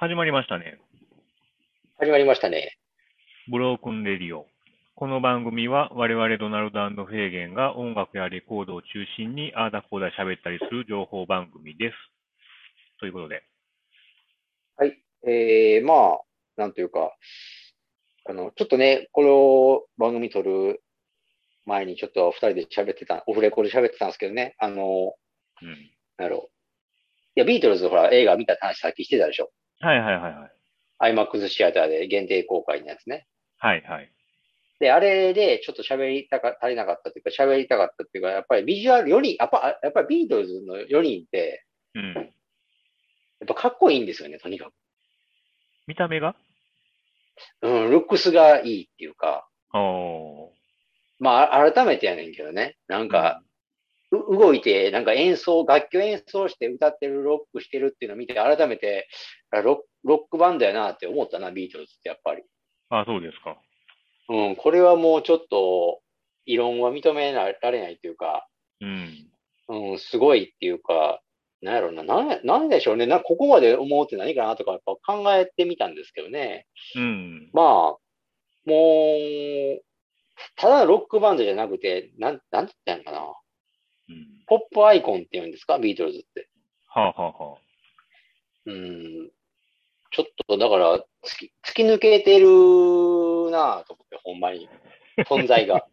始まりましたね。始まりましたね。ブロークンレディオ。この番組は我々ドナルドフェーゲンが音楽やレコードを中心にあーだこーだ喋ったりする情報番組です。ということで。はい。えー、まあ、なんというか、あの、ちょっとね、この番組撮る前にちょっと二人で喋ってた、オフレコで喋ってたんですけどね、あの、うん。なんやろう。いや、ビートルズほら映画見た話さっきしてたでしょ。はいはいはいはい。IMAX シアターで限定公開のやつね。はいはい。で、あれでちょっと喋りたか、足りなかったっていうか、喋りたかったっていうか、やっぱりビジュアル4人、やっぱ、やっぱりビートルズの4人って、うん。やっぱかっこいいんですよね、とにかく。見た目が？うん、ルックスがいいっていうか、おー。まあ、改めてやねんけどね。なんか、う動いて、なんか演奏、楽器を演奏して歌ってる、ロックしてるっていうのを見て、改めて、あロックロックバンドやなって思ったな、ビートルズってやっぱり。あ、そうですか。うん、これはもうちょっと、異論は認められないっていうか、うん。うん、すごいっていうか、なんやろな、なんや、なんでしょうね。な、ここまで思うって何かなとか、やっぱ考えてみたんですけどね。うん。まあ、もう、ただのロックバンドじゃなくて、なん、なんて言ったんやかな。うん。ポップアイコンって言うんですか？ビートルズって。はあはあはあ。うん。ちょっと、だから、突き、突き抜けてるなぁと思って、ほんまに。存在が。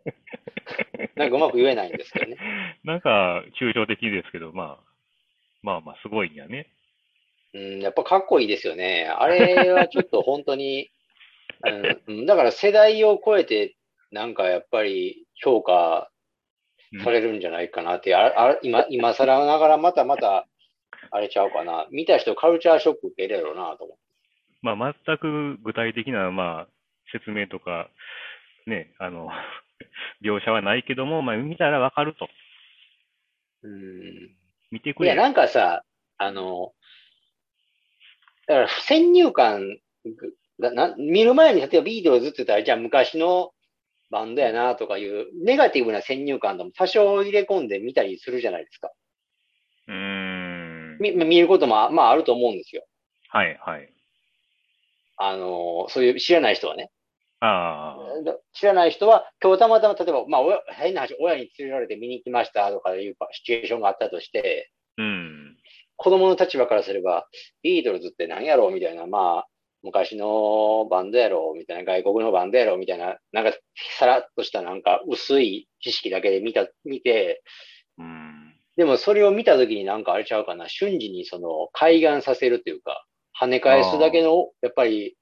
なんかうまく言えないんですけどね。なんか、抽象的ですけど、まあ、まあまあ、すごいんやね。うん、やっぱかっこいいですよね。あれはちょっと本当に、うんうん、だから世代を超えて、なんかやっぱり評価うんされるんじゃないかなって、ああ今、今更ながらまたまた、あれちゃうかな。見た人カルチャーショック受けるやろうなと思って。まあ、全く具体的な、まあ、説明とか、ね、あの、描写はないけども、まあ、見たらわかると。うん見てくれ。いや、なんかさ、あの、だから先入観がな、見る前に例えばビートルズって言ったら、じゃあ昔のバンドやなとかいう、ネガティブな先入観でも多少入れ込んで見たりするじゃないですか。うーん。み見ることも、まああると思うんですよ。はい、はい。あの、そういう知らない人はね。あ知らない人は、今日たまたま、例えば、まあ、親変な話、親に連れられて見に行きましたとかいうシチュエーションがあったとして、あ、うん。子供の立場からすれば、ビートルズって何やろうみたいな、まあ、昔のバンドやろうみたいな、外国のバンドやろうみたいな、なんか、さらっとしたなんか薄い知識だけで見た、見て、うん。でもそれを見たときになんかあれちゃうかな、瞬時にその、開眼させるというか、跳ね返すだけの、やっぱり、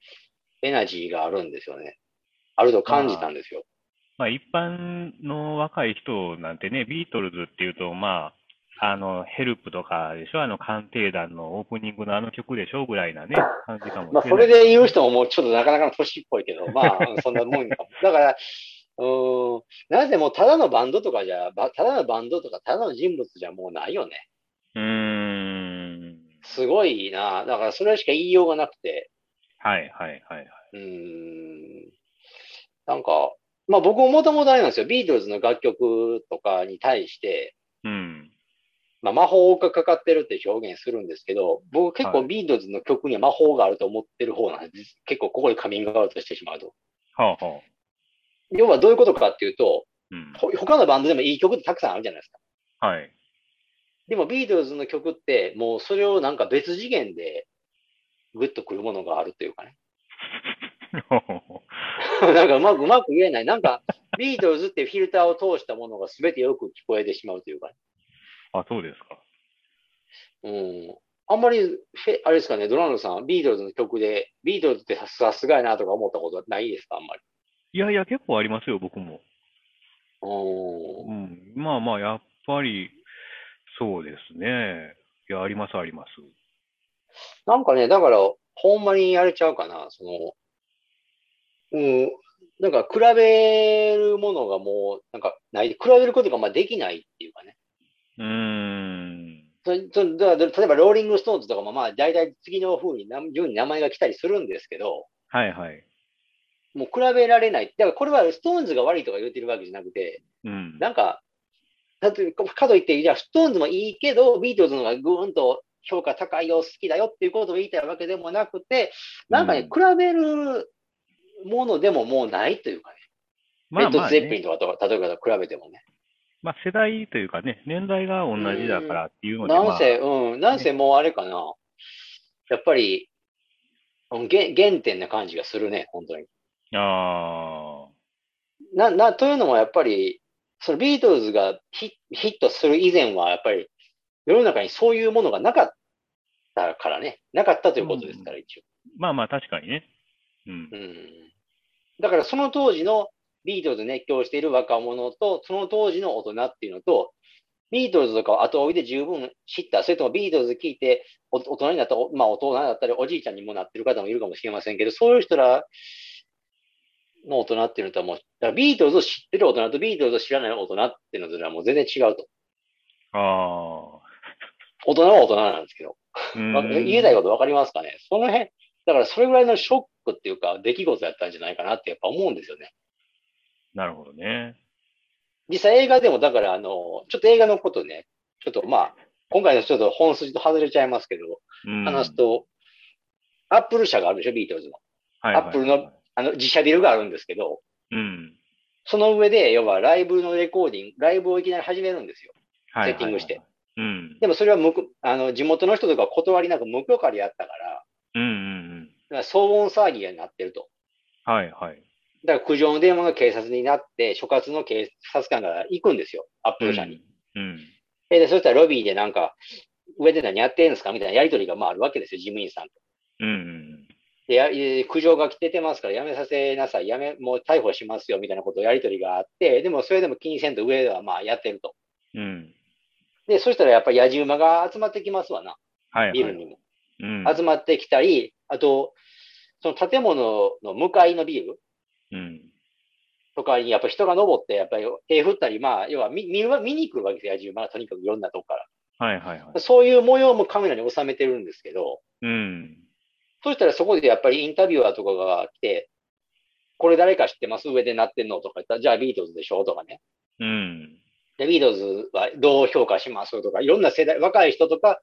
エナジーがあるんですよね。あると感じたんですよ。まあ、一般の若い人なんてね、ビートルズっていうと、まあ、あの、ヘルプとかでしょ？あの、鑑定団のオープニングのあの曲でしょ？ぐらいなね、感じかもまあ。それで言う人ももうちょっとなかなかの年っぽいけど、まあ、う んそんなもんかも。だから、うーん、なぜもうただのバンドとかじゃ、ばただのバンドとかただの人物じゃもうないよね。うーん。すごいな。だからそれしか言いようがなくて、はい、はい、はい。はい。うーん、なんか、まあ僕ももともとあれなんですよ。ビートルズの楽曲とかに対して、うん。まあ魔法がかかってるって表現するんですけど、僕結はい構ビートルズの曲には魔法があると思ってる方なんです。結構ここでカミングアウトしてしまうと。はあ、はあ。要はどういうことかっていうと、うん。ほ他のバンドでもいい曲ってたくさんあるじゃないですか。はい。でもビートルズの曲って、もうそれをなんか別次元でグッとくるものがあるというかね。なんかうまくうまく言えない。なんかビートルズってフィルターを通したものが全てよく聞こえてしまうというかね。あ、そうですか。うん。あんまりあれですかね、ドナルドさん、ビートルズの曲で、ビートルズってささすがやなとか思ったことないですか、あんまり？いやいや、結構ありますよ、僕も。う。うんん。まあまあ、やっぱり、そうですね。いや、あります、あります。なんかね、だから、ほんまにやれちゃうかな、その、うん、なんか比べるものがもう、なんかない、比べることがまあできないっていうかね。うーん。そそだ例えば、ローリング・ストーンズとかもまあ、大体次の風に何順に名前が来たりするんですけど、はいはい。もう比べられない。だからこれはストーンズが悪いとか言ってるわけじゃなくて、うん。なんか、かといって、じゃあストーンズもいいけど、ビートルズの方がぐーんと評価高いよ、好きだよっていうことを言いたいわけでもなくて、なんかね、うん比べるものでももうないというかね。レッド・まあまあ、ゼッペリンね、とかと例えば比べてもね。まあ世代というかね、年代が同じだからっていうので、なんせ、まあ、うん、なんせもうあれかな。やっぱり、うんげ原点な感じがするね、本当に。あな、な、というのもやっぱり、そのビートルズがヒヒットする以前は、やっぱり世の中にそういうものがなかったからね。なかったということですから、一応。ーまあまあ確かにね。うん。うん。だからその当時のビートルズ熱狂している若者と、その当時の大人っていうのと、ビートルズとかを後追いで十分知った、それともビートルズ聞いてお大人になった、おまあ大人だったりおじいちゃんにもなってる方もいるかもしれませんけど、そういう人らの大人っていうのとはもう、だからビートルズを知ってる大人とビートルズを知らない大人っていうのとはもう全然違うと。あ大人は大人なんですけど。言えないことわかりますかね？その辺、だからそれぐらいのショックっていうか、出来事やったんじゃないかなってやっぱ思うんですよね。なるほどね。実際映画でも、だからあの、ちょっと映画のことね、ちょっとまあ、今回のちょっと本筋と外れちゃいますけど、うん。話すと、アップル社があるでしょ、ビートルズの。はいはい、アップルのあの、自社ビルがあるんですけど、うん。その上で、要はライブのレコーディング、ライブをいきなり始めるんですよ。セッティングして。うん。でもそれは向こうあの、地元の人とか断りなく無許可でやったから、うんうんうん。だから騒音騒ぎになってると。はいはい。だから苦情の電話が警察になって、所轄の警察官が行くんですよ、アップル社に。うん。えで、そしたらロビーでなんか、上で何やってんですか？みたいなやりとりがまああるわけですよ、事務員さんと。うんうんで、苦情が来ててますから、やめさせなさい、やめ、もう逮捕しますよ、みたいなことをやりとりがあって、でもそれでも気にせんと上ではまあやってると。うん。うん。で、そしたらやっぱり野じ馬が集まってきますわな、はいはい。ビルにも。うん。集まってきたり、あと、その建物の向かいのビルうん。とかにやっぱ人が登って、やっぱり手振ったり、まあ、要は見見る見に来るわけですよ、野じ馬がとにかくいろんなとこから。はいはいはい。そういう模様もカメラに収めてるんですけど、うん。そしたらそこでやっぱりインタビュアーとかが来て、これ誰か知ってます？上でなってんのとか言ったら、じゃあビートルズでしょ？とかね。うん。で、ビートルズはどう評価します？とか、いろんな世代、若い人とか、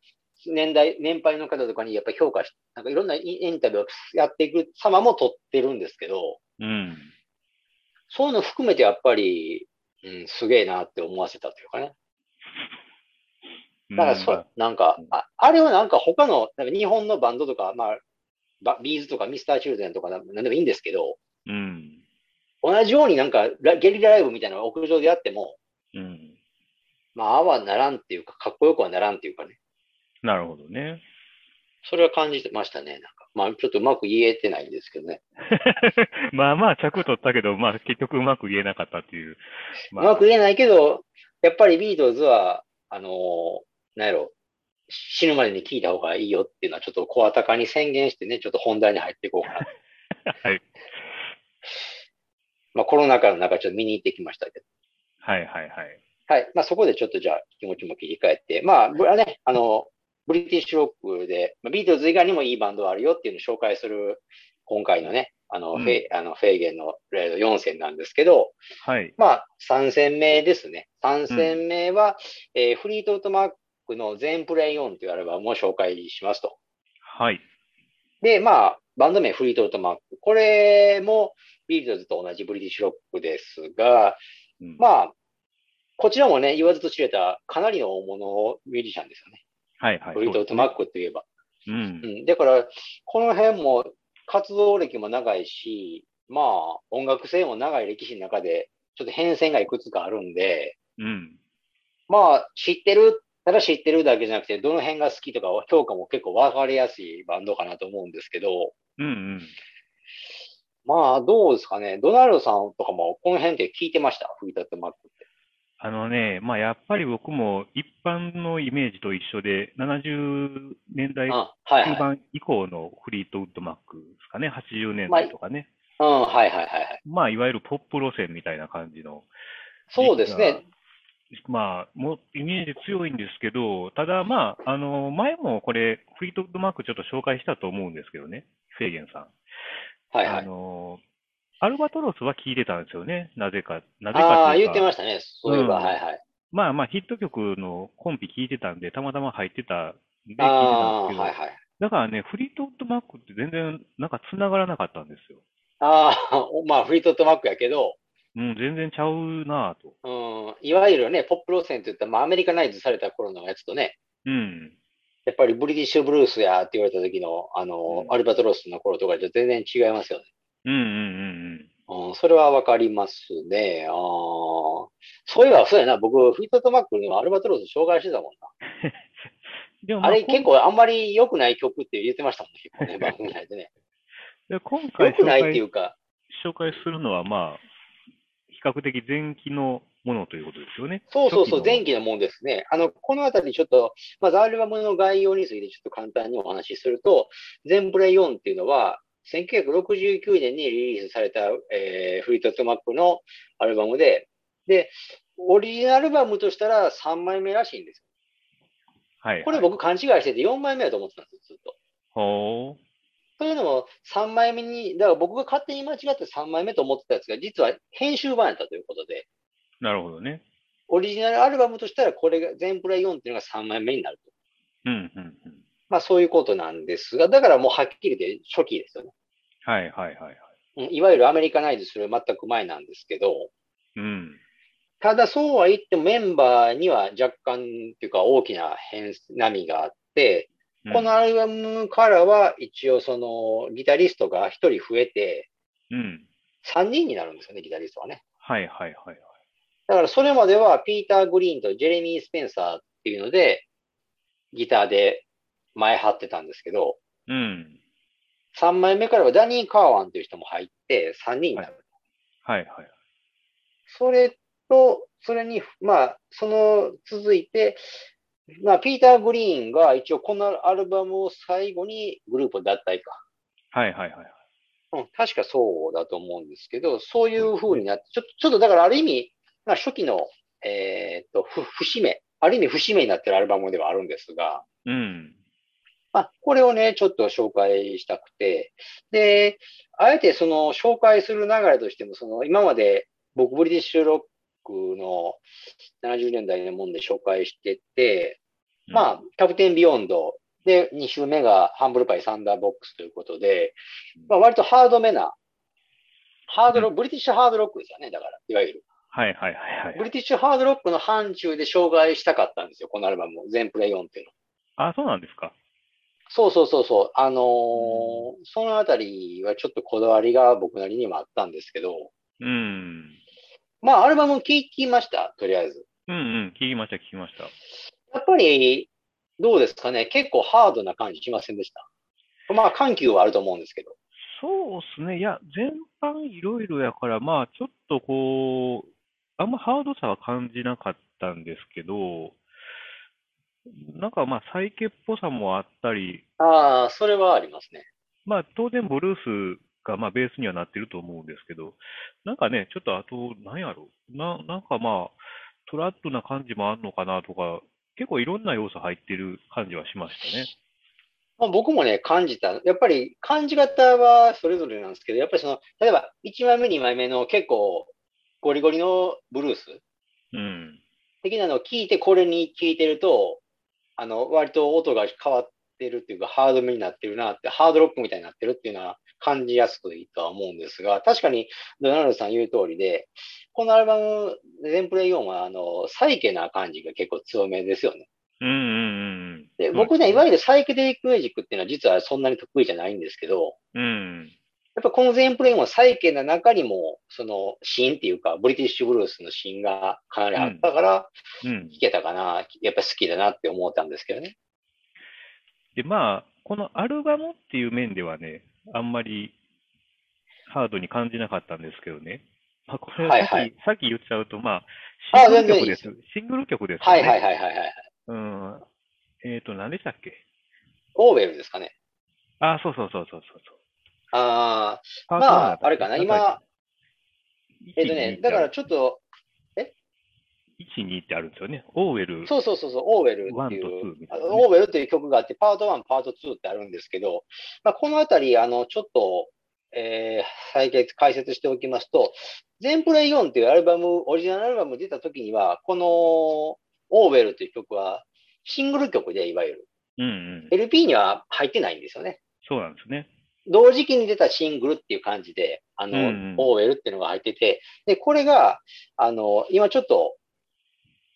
年代、年配の方とかにやっぱり評価し、なんかいろんなイインタビューをやっていく様も撮ってるんですけど、うん。そういうの含めてやっぱり、うん、すげえなって思わせたというかね。だからそ、うんなんか、ああれはなんか他の、なんか日本のバンドとか、まあ、バビーズとかミスターチルドレンとかなんでもいいんですけど、うん。同じようになんかラゲリラライブみたいな屋上でやっても、うん。まあ、ああはならんっていうか、かっこよくはならんっていうかね。なるほどね。それは感じてましたね。なんか、まあ、ちょっとうまく言えてないんですけどね。まあまあ、着取ったけど、まあ結局うまく言えなかったっていう。うまあまく言えないけど、やっぱりビートルズは、あのーなんやろ、死ぬまでに聞いた方がいいよっていうのはちょっと声高に宣言してね、ちょっと本題に入っていこうかな。はい。まあ、コロナ禍の中ちょっと見に行ってきましたけど。はいはいはい。はい。まあ、そこでちょっとじゃあ気持ちも切り替えて、まあ、ぶね、あの、ブリティッシュロックで、まあ、ビートルズ以外にもいいバンドあるよっていうのを紹介する、今回のね、あの、うんフェイあのフェーゲンのレード4戦なんですけど、はい。まあ、3戦目ですね。3戦目は、えーフリートウッドマックの全プレイオンというアルバムを紹介しますと。はい。で、まあ、バンド名フリートウッドマック。これもビートルズと同じブリティッシュロックですが、うんまあ、こちらもね、言わずと知れたかなりの大物ミュージシャンですよね。はいはい。フリートウッドマックといえば。う。うんん。だから、この辺も活動歴も長いし、まあ、音楽性も長い歴史の中で、ちょっと変遷がいくつかあるんで、うん。まあ、知ってる、ただ知ってるだけじゃなくて、どの辺が好きとか評価も結構分かりやすいバンドかなと思うんですけど、うんうん。まあ、どうですかね。ドナルドさんとかもこの辺って聞いてました？フリートウッドマックって。あのね、まあやっぱり僕も一般のイメージと一緒で、70年代あ、はいはい。中盤以降のフリートウッドマックですかね、80年代とかね。うん、はいはいはいはい。まあいわゆるポップ路線みたいな感じの。そうですね。まあ、もうイメージ強いんですけど、ただまあ、あの、前もこれ、フリートウッドマークちょっと紹介したと思うんですけどね、フェーゲンさん。あはいはい。の、アルバトロスは聞いてたんですよね、なぜか。なぜかああ、言ってましたね。そういえば、うんはいはい。まあまあ、ヒット曲のコンピ聞いてたんで、たまたま入ってたで聞いてたんですけど、はいはい。だからね、フリートウッドマックって全然なんか繋がらなかったんですよ。ああ、まあ、フリートウッドマックやけど、うん、全然ちゃうなぁと。うん、いわゆるね、ポップ路線って言ったら、まあ、アメリカナイズされた頃のやつとね、うん。やっぱりブリティッシュブルースやって言われた時の、あの、うんアルバトロスの頃とかじゃ全然違いますよね。うんうんうんうん、それはわかりますね。あーそういえば、そうやな、僕、フリートウッドマックのアルバトロス紹介してたもんな。うん。でも、まあれ結構あんまり良くない曲って言ってましたもんね、結構ね、番組内でね。で今回紹良くないってい介うか、紹介するのは、まあ、比較的前期のものということですよね。そうそうそう、前期のもんですね。あの、このあたりちょっと、まずアルバムの概要についてちょっと簡単にお話しすると、全プレイ4っていうのは、1969年にリリースされた、えーフリートウッドマックのアルバムで、で、オリジナルアルバムとしたら3枚目らしいんですはい、よ。これ僕勘違いしてて4枚目だと思ってたんですよ、ずっと。ほというのも、3枚目に、だから僕が勝手に間違って3枚目と思ってたやつが、実は編集版やったということで、う。なるほどね。オリジナルアルバムとしたら、これが、全プレイ4っていうのが3枚目になると。うんうんうん。まあそういうことなんですが、だからもうはっきり言って初期ですよね。はいはいはいはい。うんいわゆるアメリカナイズする全く前なんですけど、うん。ただそうは言ってもメンバーには若干っていうか大きな変波があって、うんこのアルバムからは一応そのギタリストが1人増えてうん。3人になるんですよね、ギタリストはね。はいはいはいはい。だからそれまではピーター・グリーンとジェレミー・スペンサーっていうのでギターで前張ってたんですけど、うん。3枚目からはダニー・カーワンという人も入って3人になる。はいはい。それと、それに、まあ、その続いて、まあ、ピーター・グリーンが一応このアルバムを最後にグループ脱退か。はいはいはい。うん、確かそうだと思うんですけど、そういう風になって、ちょっと、ちょっとだからある意味、まあ、初期の、えーっと、ふ節目、ある意味節目になってるアルバムではあるんですが、うん。まあ、これをね、ちょっと紹介したくて、で、あえてその紹介する流れとしても、その今まで僕ブリティッシュロックの70年代のもんで紹介してて、まあ、キャプテンビヨンド、で、2週目がハンブルパイサンダーボックスということで、まあ、割とハードめな、ハードロック、ブリティッシュハードロックですよね、だから、いわゆる。はいはいはいはい。ブリティッシュハードロックの範疇で紹介したかったんですよ、このアルバム、全プレイ4っていうの。あ、そうなんですか。そうそうそうそう。あのーそのあたりはちょっとこだわりが僕なりにもあったんですけど、うん。まあ、アルバム聞きました、とりあえず。うんうん。聞きました聞きました。やっぱり、どうですかね、結構ハードな感じしませんでした？まあ、緩急はあると思うんですけど。そうですね。いや、全般いろいろやから、まあ、ちょっとこう、あんまハードさは感じなかったんですけど、なんかまあ、サイケっぽさもあったり、ああ、それはありますね。まあ、当然ブルースがまあベースにはなってると思うんですけど、なんかね、ちょっとあと、なんやろな、なんかまあ、トラッドな感じもあるのかなとか、結構いろんな要素入ってる感じはしましたね。まあ、僕もね、感じた。やっぱり感じ方はそれぞれなんですけど、やっぱりその、例えば1枚目、2枚目の結構ゴリゴリのブルースうん。的なのを聞いて、これに聞いてると、あの、割と音が変わってるっていうか、ハードめになってるなって、ハードロックみたいになってるっていうのは感じやすくいいとは思うんですが、確かにドナルドさん言う通りで、このアルバム、全プレイ4は、あの、サイケな感じが結構強めですよね。うんうんうんで、うん。僕ね、いわゆゆるサイケデリックミュージックっていうのは実はそんなに得意じゃないんですけど、る。うん。やっぱこの全プレイもサイケな中にも、そのシーンっていうか、ブリティッシュブルースのシーンがかなりあったから、うん。弾けたかな、やっぱ好きだなって思ったんですけどね。で、まあ、このアルバムっていう面ではね、あんまりハードに感じなかったんですけどね。まあ、これさっき、はいはいさっき言っちゃうと、まあ、あシングル曲で。全然いいですシングル曲ですよはいね。はいはいはいはい。うん。えっと、何でしたっけ？オーベルですかね。あ、そうそうそうそうそうそう。あパートまああれかななんあ、1えっとね、だからちょっと、1、2ってあるんですよね。オーウェル。そうそうそうそう、オーベルっていうねオーベルっていう曲があって、パート1、パート2ってあるんですけど、まあ、このあたり、あの、ちょっと、えー、解決、解説しておきますと、全プレイ4っていうアルバム、オリジナルアルバム出た時には、この、オーベルっていう曲は、シングル曲で、いわゆる。うんうん。LP には入ってないんですよね。そうなんですね。同時期に出たシングルっていう感じで、あの、うんうんオーウェルっていうのが入ってて、で、これが、あの、今ちょっと、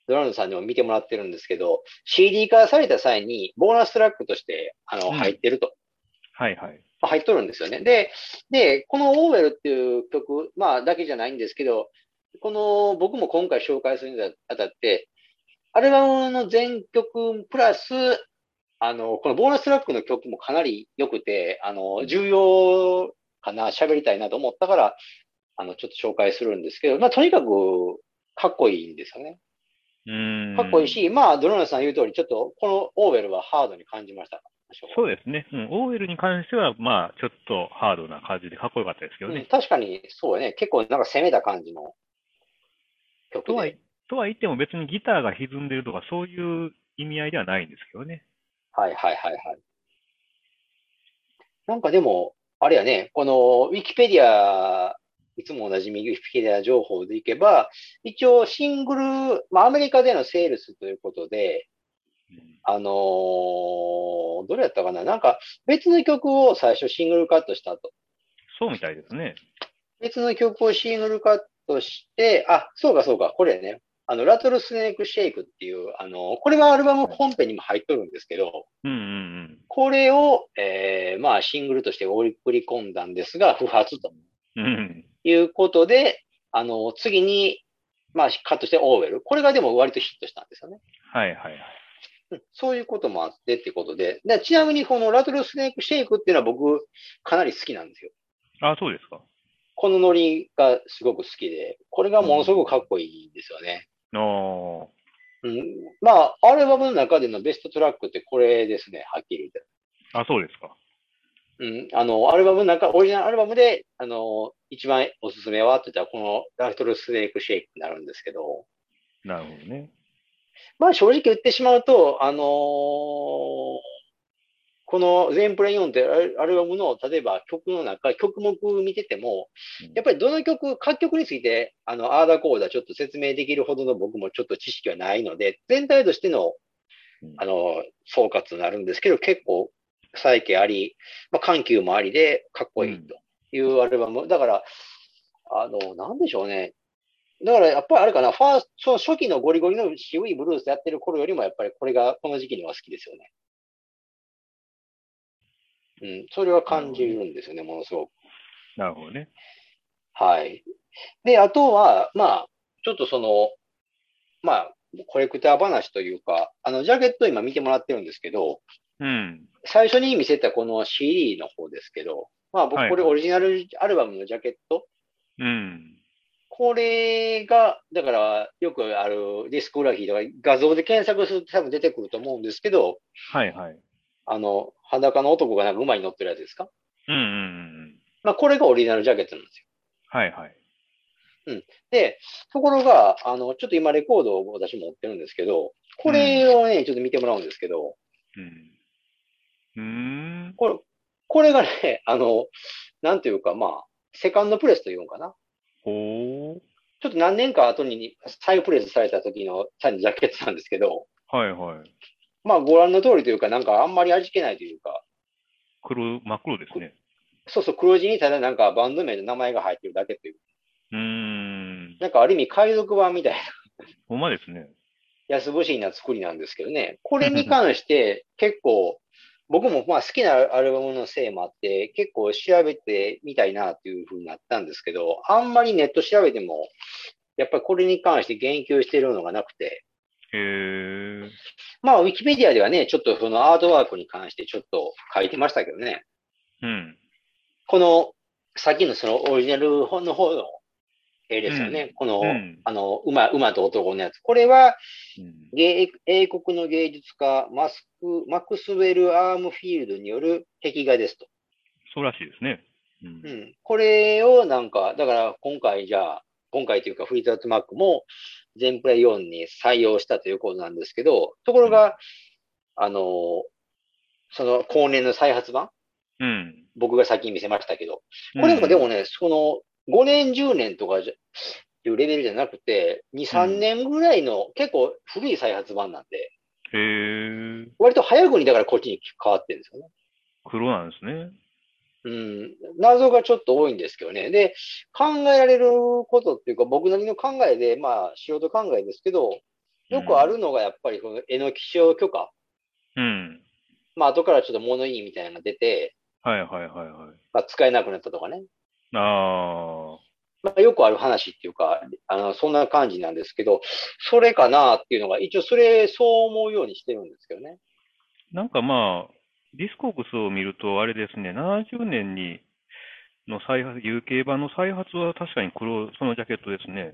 ドラムズさんにも見てもらってるんですけど、CD 化された際に、ボーナストラックとして、あの、うん入ってると。はいはい。まあ入っとるんですよね。で、で、このオーウェルっていう曲、まあ、だけじゃないんですけど、この、僕も今回紹介するにあたって、アルバムの全曲プラス、あの、このボーナストラックの曲もかなり良くて、あの、重要かな、喋りたいなと思ったから、あの、ちょっと紹介するんですけど、まあ、とにかく、かっこいいんですよね。うーん。かっこいいし、まあ、ドローナさん言う通り、ちょっと、このオーウェルはハードに感じました。そうですね。うん。オーエルに関しては、まあ、ちょっとハードな感じでかっこよかったですけどうんね。確かに、そうね。結構なんか攻めた感じの曲とはで。とは言っても別にギターが歪んでるとかそういう意味合いではないんですけどね。はいはいはいはい。なんかでも、あれやね、このウィキペディア、いつもおなじみウィキペディア情報でいけば、一応シングル、まあアメリカでのセールスということで、うんあのーどれやったかななんか別の曲を最初シングルカットしたと。そうみたいですね。別の曲をシングルカットして、あ、そうかそうか、これね。あの、ラトルスネークシェイクっていう、あの、これがアルバム本編にも入っとるんですけど、うんうんこれを、えー、まあ、シングルとして送り込んだんですが、不発とうん。うん。いうことで、あの、次に、まあ、カットしてオーウェル。これがでも割とヒットしたんですよね。はいはいはい。うんそういうこともあってってことで。でちなみにこのラトルスネークシェイクっていうのは僕、かなり好きなんですよ。あ、そうですか。このノリがすごく好きで、これがものすごくかっこいいんですよね。うん、まあ、アルバムの中でのベストトラックってこれですね、はっきり言って。あ、そうですか。うん、あの、アルバムの中、オリジナルアルバムで、あの、一番おすすめはって言ったら、このラトルスネークシェイクになるんですけど、なるほどね。まあ正直言ってしまうと、あのーこの全プレイ4ってアルバムの、例えば曲の中、曲目見てても、やっぱりどの曲、各曲について、あの、アーダコーダちょっと説明できるほどの僕もちょっと知識はないので、全体としてのうん、あの、総括になるんですけど、結構、再起あり、まあ、緩急もありで、かっこいいというアルバム。だから、あの、なんでしょうね。だから、やっぱりあれかな、ファースト、初期のゴリゴリの渋いブルースやってる頃よりも、やっぱりこれが、この時期には好きですよね。うん、それは感じるんですよね、ものすごく。なるほどね。はい。で、あとは、まあ、ちょっとその、まあ、コレクター話というか、あの、ジャケット今見てもらってるんですけど、うん。最初に見せたこの CD の方ですけど、まあ僕はいこれオリジナルアルバムのジャケット、うん。これが、だからよくあるディスコグラフィーとか画像で検索すると多分出てくると思うんですけど、はいはい。あの、裸の男がなんか馬に乗ってるやつですか？うんうんうんうん。まあこれがオリジナルジャケットなんですよ。はいはい。で、ところが、あの、ちょっと今レコードを私持ってるんですけど、これをね、ちょっと見てもらうんですけど、うん。うーん。これ、これがね、あの、なんていうか、まあ、セカンドプレスというんかな。ほちょっと何年か後に再プレスされた時のジャケットなんですけど、ー。はいはい。まあご覧の通りというか、なんかあんまり味気ないというか、黒、真っ黒ですね。そうそう、黒字にただなんかバンド名の名前が入ってるだけという。うーん。なんかある意味海賊版みたいなほんまですね。安不思な作りなんですけどね。これに関して 結構、僕もまあ好きなアルバムのせいもあって、結構調べてみたいなっていう風になったんですけど、あんまりネット調べても、やっぱりこれに関して言及してるのがなくて、まあ、ウィキペディアではね、ちょっとそのアートワークに関してちょっと書いてましたけどね。うん。この、さっきのそのオリジナルの方の絵ですよね。うんこの、うんあの、馬、馬と男のやつ。これは、うん芸英国の芸術家、マスク、マクスウェル・アームフィールドによる壁画ですと。そうらしいですね。うんう。ん。これをなんか、だから今回じゃあ、今回というかフリートアットマックも全プレイ4に採用したということなんですけど、ところが、あの、その後年の再発版？うん。僕が先に見せましたけど、これもでもね、その5年、10年とかじゃいうレベルじゃなくて、2、3年ぐらいの結構古い再発版なんで、へえ、割と早くにだからこっちに変わってるんですよね。黒なんですね。うん。謎がちょっと多いんですけどね。で、考えられることっていうか、僕なりの考えで、まあ、素人考えですけど、よくあるのがやっぱりこの絵の気象許可。うん。まあ、後からちょっと物いいみたいなのが出て、はいはいはいはい。まあ、使えなくなったとかね。あまあ、よくある話っていうか、あの、そんな感じなんですけど、それかなっていうのが、一応それ、そう思うようにしてるんですけどね。あ、なんかまあ、 Discogs を見ると、あれですね、70年にの再発、UK 版の再発は確かに黒、そのジャケットですね。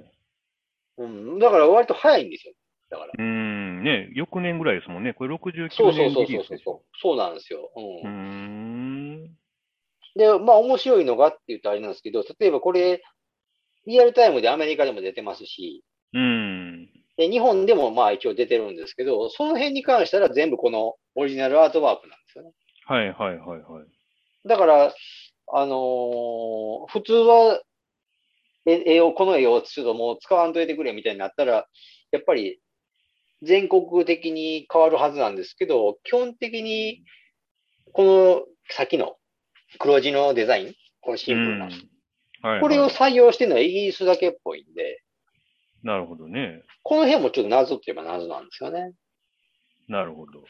うん。だから割と早いんですよ。だから。うーん、ね、翌年ぐらいですもんね。これ69そうそう年そうそうそう。そう。そうなんですよ。うーうん。ん。で、まあ面白いのがって言うとあれなんですけど、例えばこれ、リアルタイムでアメリカでも出てますし、うん。で、日本でもまあ一応出てるんですけど、その辺に関しては全部このオリジナルアートワークなんですよね。はいはいはいはい。だから、あのー普通は、え絵を、この絵をちょっともう使わんといてくれみたいになったら、やっぱり全国的に変わるはずなんですけど、基本的に、この先の黒字のデザイン、このシンプルな、うんはいはいこれを採用してるのはイギリスだけっぽいんで、なるほどね。この辺もちょっと謎って言えば謎なんですよね。なるほど。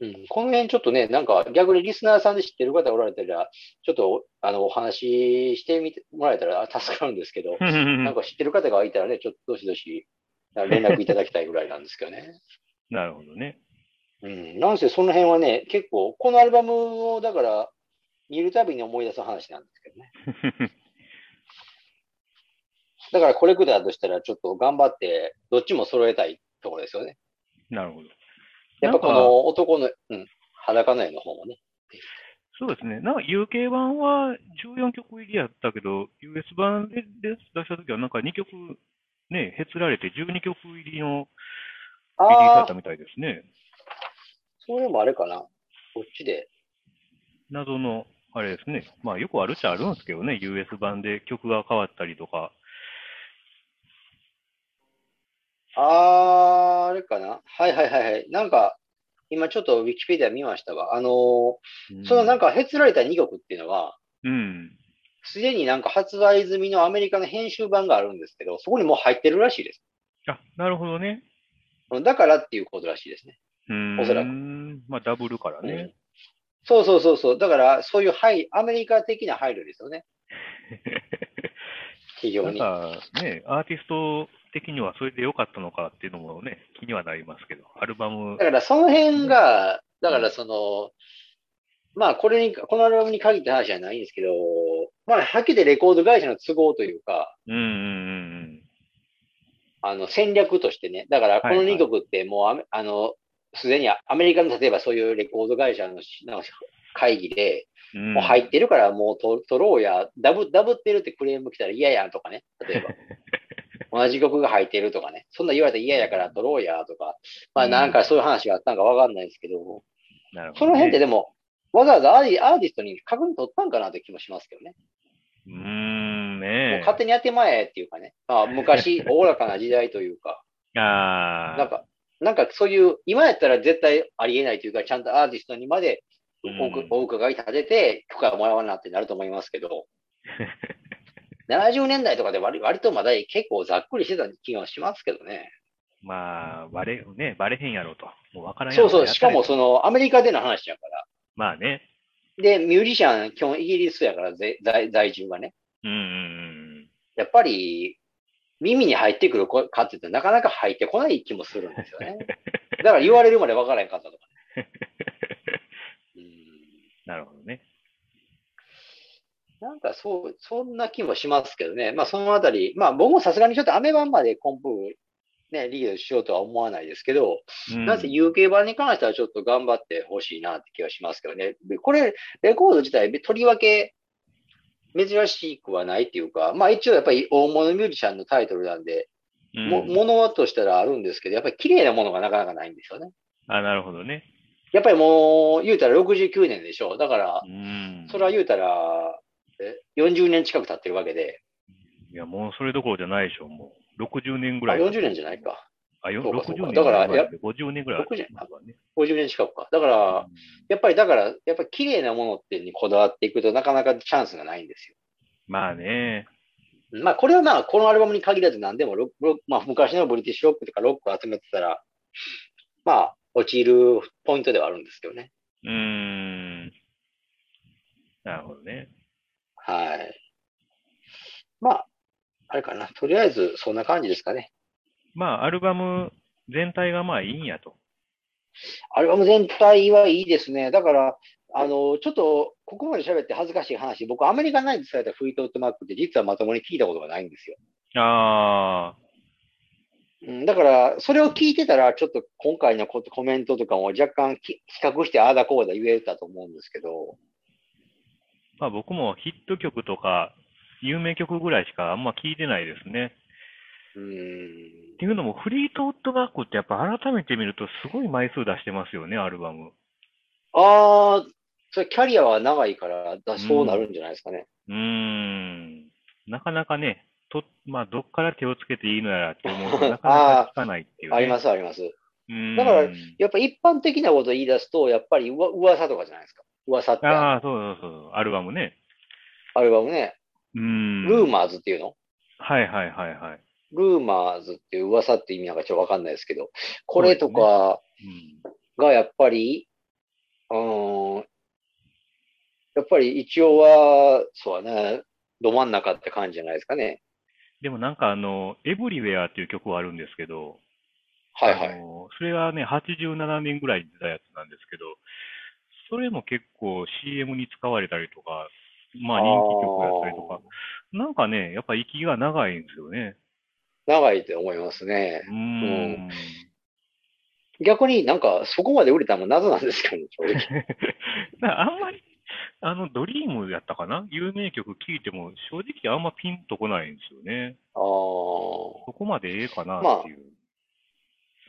うん、この辺ちょっとね、なんか逆にリスナーさんで知ってる方おられたら、ちょっとあのお話ししてみてもらえたら助かるんですけど、なんか知ってる方がいたらね、ちょっとどしどし連絡いただきたいぐらいなんですけどね。なるほどね。うん。なんせその辺はね、結構、このアルバムをだから見るたびに思い出す話なんですけどね。だからコレクターとしたらちょっと頑張って、どっちも揃えたいところですよね。なるほど。やっぱこの男の、うん、裸の絵の方もね。そうですね。なんか UK 版は14曲入りやったけど、US 版でで出したときはなんか2曲ね、へつられて12曲入りのリリースだった、みたいですね。それもあれかな。こっちで。謎の、あれですね。まあよくあるっちゃあるんですけどね、US 版で曲が変わったりとか。あー、あれかな？はいはいはいはい。なんか、今ちょっとウィキペディア見ましたわ。あのーうんそのなんか、へつられた2曲っていうのは、うん。すでになんか発売済みのアメリカの編集版があるんですけど、そこにもう入ってるらしいです。あ、なるほどね。だからっていうことらしいですね。うーん。おそらくまあダブルからうんね。そうそうそうそう。だから、そういう配、アメリカ的な配慮ですよね。非常なんに。かね、アーティスト的にはそれで良かったのかっていうのもね、気にはなりますけど、アルバムだ、から、その辺が、だからその、まあ、これに、このアルバムに限った話じゃないんですけど、まあ、はっきりレコード会社の都合というか、うんうんうんあの、戦略としてね。だから、このはいはい2曲ってもうアメ、あの、すでにアメリカの例えばそういうレコード会社のしなんか会議で、もう入ってるからもうと取ろうや、ダブ、ダブってるってクレーム来たら嫌やんとかね。例えば。同じ曲が入ってるとかね。そんな言われたら嫌やから取ろうやとか。まあなんかそういう話があったんかわかんないですけど、なるほど、ね。その辺ってでも、わざわざアーティアーティストに確認取ったんかなって気もしますけどね。うーん、ね勝手にやってまえっていうかね。まあ昔、おおらかな時代というか、え。ああ。なんか、なんかそういう、今やったら絶対ありえないというか、ちゃんとアーティストにまでお,、うんお伺い立てて、許可をもらわなってなると思いますけど、70年代とかで割割とまだ結構ざっくりしてた気がしますけどね。まあ、バレ、ね、バレへんやろと。もうわからんやろそうそう、しかもやそのアメリカでの話やから。まあね。で、ミュージシャン、基本イギリスやから、ぜ在在住がね。うんうんうん。やっぱり、耳に入ってくるかって言ってなかなか入ってこない気もするんですよね。だから言われるまで分からへんかったとか、ね。うんなるほどね。なんかそう、そんな気もしますけどね。まあそのあたり、まあ僕もさすがにちょっとアメ版までコンプね、リードしようとは思わないですけど、うんなぜ UK 版に関してはちょっと頑張ってほしいなって気がしますけどね。でこれ、レコード自体、とりわけ珍しくはないっていうか、まあ一応やっぱり大物ミュージシャンのタイトルなんで、うんも、ものとしたらあるんですけど、やっぱり綺麗なものがなかなかないんですよね。あ、なるほどね。やっぱりもう、言うたら69年でしょ。だからう、ん。それは言うたら、え40年近く経ってるわけで、いや、もうそれどころじゃないでしょ、もう。60年ぐあらい。40年じゃないか。あ、よそうかそうか60年だからぐらいで50年ぐらい60あるわね。50年近くか。だから、やっぱり、だから、やっぱり綺麗なものってにこだわっていくとなかなかチャンスがないんですよ。まあね。まあ、これはまあ、このアルバムに限らず何でもまあ、昔のブリティッシュロックとかロックを集めてたら、まあ、落ちるポイントではあるんですけどね。うーん。なるほどね。はい。まあ、あれかな。とりあえず、そんな感じですかね。まあ、アルバム全体がまあいいんやと。アルバム全体はいいですね。だから、あの、ちょっと、ここまで喋って恥ずかしい話、僕、アメリカンナイツされたフリートウッドマックって実はまともに聞いたことがないんですよ。ああ、うん、だから、それを聞いてたら、ちょっと今回のココメントとかも若干き比較してああだこうだ言えたと思うんですけど、まあ僕もヒット曲とか有名曲ぐらいしかあんま聞いてないですね。うーんっていうのも、フリートウッドバックってやっぱ改めて見るとすごい枚数出してますよね、アルバム。ああ、それキャリアは長いからだ、そうなるんじゃないですかね。うーん。なかなかね、と、まあ、どっから手をつけていいのやらって思うとなかなか 聞かないっていうね。あります、あります。うーん。だからやっぱ一般的なことを言い出すと、やっぱりうわ噂とかじゃないですか。噂ってああ、そうそうそう、アルバムね。アルバムね、うーん。ルーマーズっていうの？はいはいはいはい。ルーマーズっていう噂って意味なんかちょっとわかんないですけど、これとかうん。がやっぱり、うーん、やっぱり一応は、そうだね、ど真ん中って感じじゃないですかね。でもなんかあの、エブリウェアっていう曲はあるんですけど、はいはい。それがね、87年ぐらいに出たやつなんですけど、それも結構 CM に使われたりとか、まあ人気曲やったりとか、なんかね、やっぱ息が長いんですよね。長いって思いますねう。ーん。逆になんかそこまで売れたのも謎なんですけどね、正直。あんまり、あの、ドリームやったかな？有名曲聴いても、正直あんまピンとこないんですよね。ああ、そこまでええかなっていう。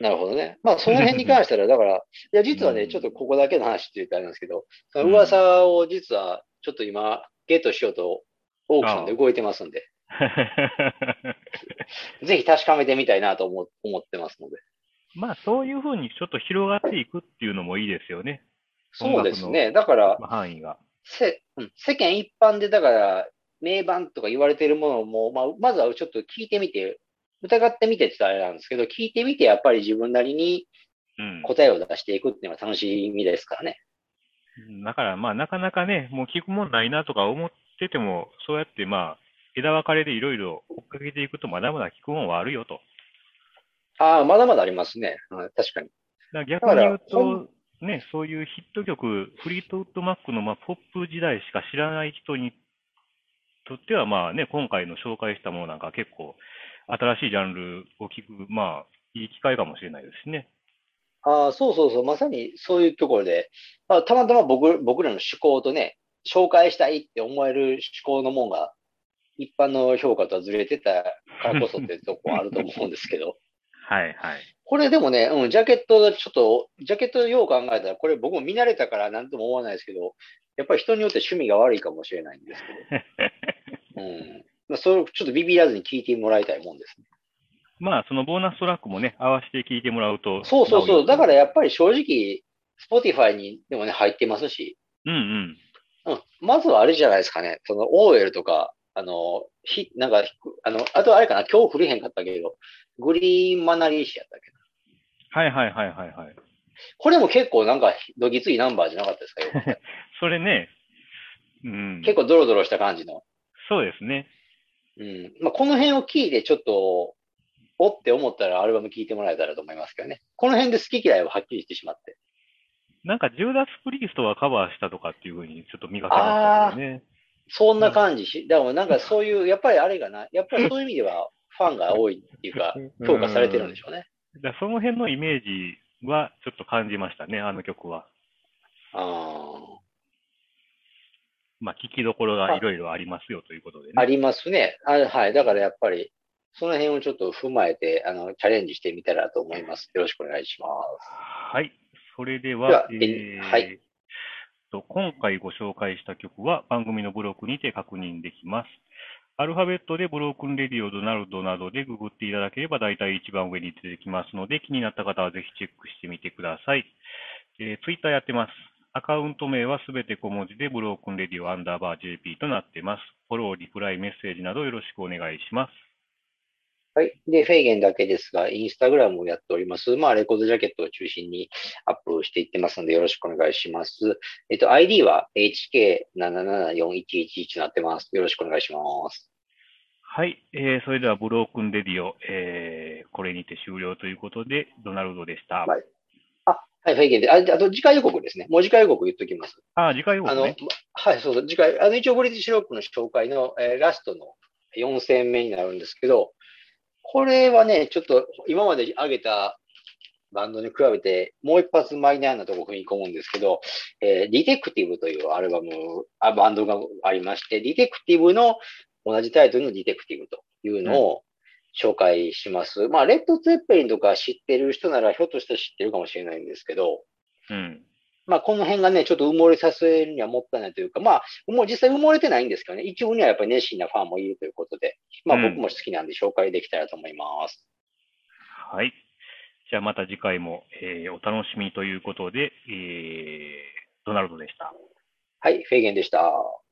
なるほどね。まあその辺に関しては、だから、いや実はね、うんちょっとここだけの話って言ったらあれなんですけど、その噂を実はちょっと今ゲットしようとオークションで動いてますんで、ぜひ確かめてみたいなと思思ってますので。まあ、そういうふうにちょっと広がっていくっていうのもいいですよね。そうですね。だから、まあ範囲が。せ、うん、世間一般でだから、名盤とか言われているものも、まあ、まずはちょっと聞いてみて、疑ってみてってあれなんですけど、聞いてみてやっぱり自分なりにうん。答えを出していくっていうのは楽しみですからね。だから、まあ、なかなかね、もう聞くもんないなとか思ってても、そうやってまあ、枝分かれでいろいろ追っかけていくと、まだまだ聞くもんはあるよと。ああ、まだまだありますね。はい確かに。だ逆に言うと、ね、そういうヒット曲、フリートウッドマックのまあポップ時代しか知らない人にとっては、まあね、今回の紹介したものなんか結構新しいジャンルを聞く、まあ、いい機会かもしれないですしね。ああ、そうそうそう。まさにそういうところで、まあ、たまたま僕、僕らの思考とね、紹介したいって思える思考のもんが、一般の評価とはずれてたからこそってとこはあると思うんですけど。はいはい。これでもね、うん、ジャケットがちょっと、ジャケットよう考えたら、これ僕も見慣れたからなんとも思わないですけど、やっぱり人によって趣味が悪いかもしれないんですけど、うん。まあ、それをちょっとビビらずに聞いてもらいたいもんですね。まあ、そのボーナストラックもね、合わせて聞いてもらうと。そうそうそう。だからや。やっぱり正直、Spotify にでもね、入ってますし、うんうん。うん。まずはあれじゃないですかね。その OL とか、あの、ひ、なんか、あの、あとあれかな、今日振れへんかったけど、グリーンマナリーシやったっけど。はいはいはいはいはい。これも結構なんか、どぎついナンバーじゃなかったですか？よ。それね、うん。結構ドロドロした感じの。そうですね。うん。まあ、この辺を聞いてちょっと、おって思ったらアルバム聞いてもらえたらと思いますけどね。この辺で好き嫌いははっきりしてしまって。なんか、ジューダス・プリーストがカバーしたとかっていうふうにちょっと見かけましたね。そんな感じし、だからなんかそういう、やっぱりあれがな、やっぱりそういう意味ではファンが多いっていうか、評価されてるんでしょうね。だその辺のイメージはちょっと感じましたね、あの曲は。あまあ、聞きどころがいろいろありますよということでね。あ、ありますね。あはい。だからやっぱり、その辺をちょっと踏まえて、あの、チャレンジしてみたらと思います。よろしくお願いします。はい。それでではは、ええーはいと今回ご紹介した曲は番組のブログにて確認できます。アルファベットでブロークンレディオ、ドナルドなどでググっていただければ大体一番上に出てきますので、気になった方はぜひチェックしてみてください。えー、ツイッターやってます。アカウント名はすべて小文字でブロークンレディオアンダーバー JP となっています。フォロー、リプライ、メッセージなどよろしくお願いします。はい。で、フェーゲンだけですが、インスタグラムをやっております。まあ、レコードジャケットを中心にアップしていってますので、よろしくお願いします。えっと、ID は HK774111 となってます。よろしくお願いします。はい。えー、それではブロークンレディオ、えー、これにて終了ということで、ドナルドでした。はいあ、はい、フェーゲンで。あ、あと次回予告ですね。もう次回予告言っときます。あ、次回予あの、告ね。はい、そうそう、次回、あの、一応ブリティッシュロックの紹介の、えーラストの4戦目になるんですけど、これはね、ちょっと今まで上げたバンドに比べて、もう一発マイナーなとこ踏み込むんですけど、えーディテクティブというアルバム、あバンドがありまして、ディテクティブの同じタイトルのディテクティブというのを紹介します。まあ、レッド・ツェッペリンとか知ってる人ならひょっとしたら知ってるかもしれないんですけど、うん。まあ、この辺がね、ちょっと埋もれさせるにはもったいないというか、まあ、もう実際埋もれてないんですけどね、一部にはやっぱり熱心なファンもいるということで、まあ、うん僕も好きなんで紹介できたらと思います。はい。じゃあまた次回も、えーお楽しみということで、えー、ドナルドでした。はい、フェーゲンでした。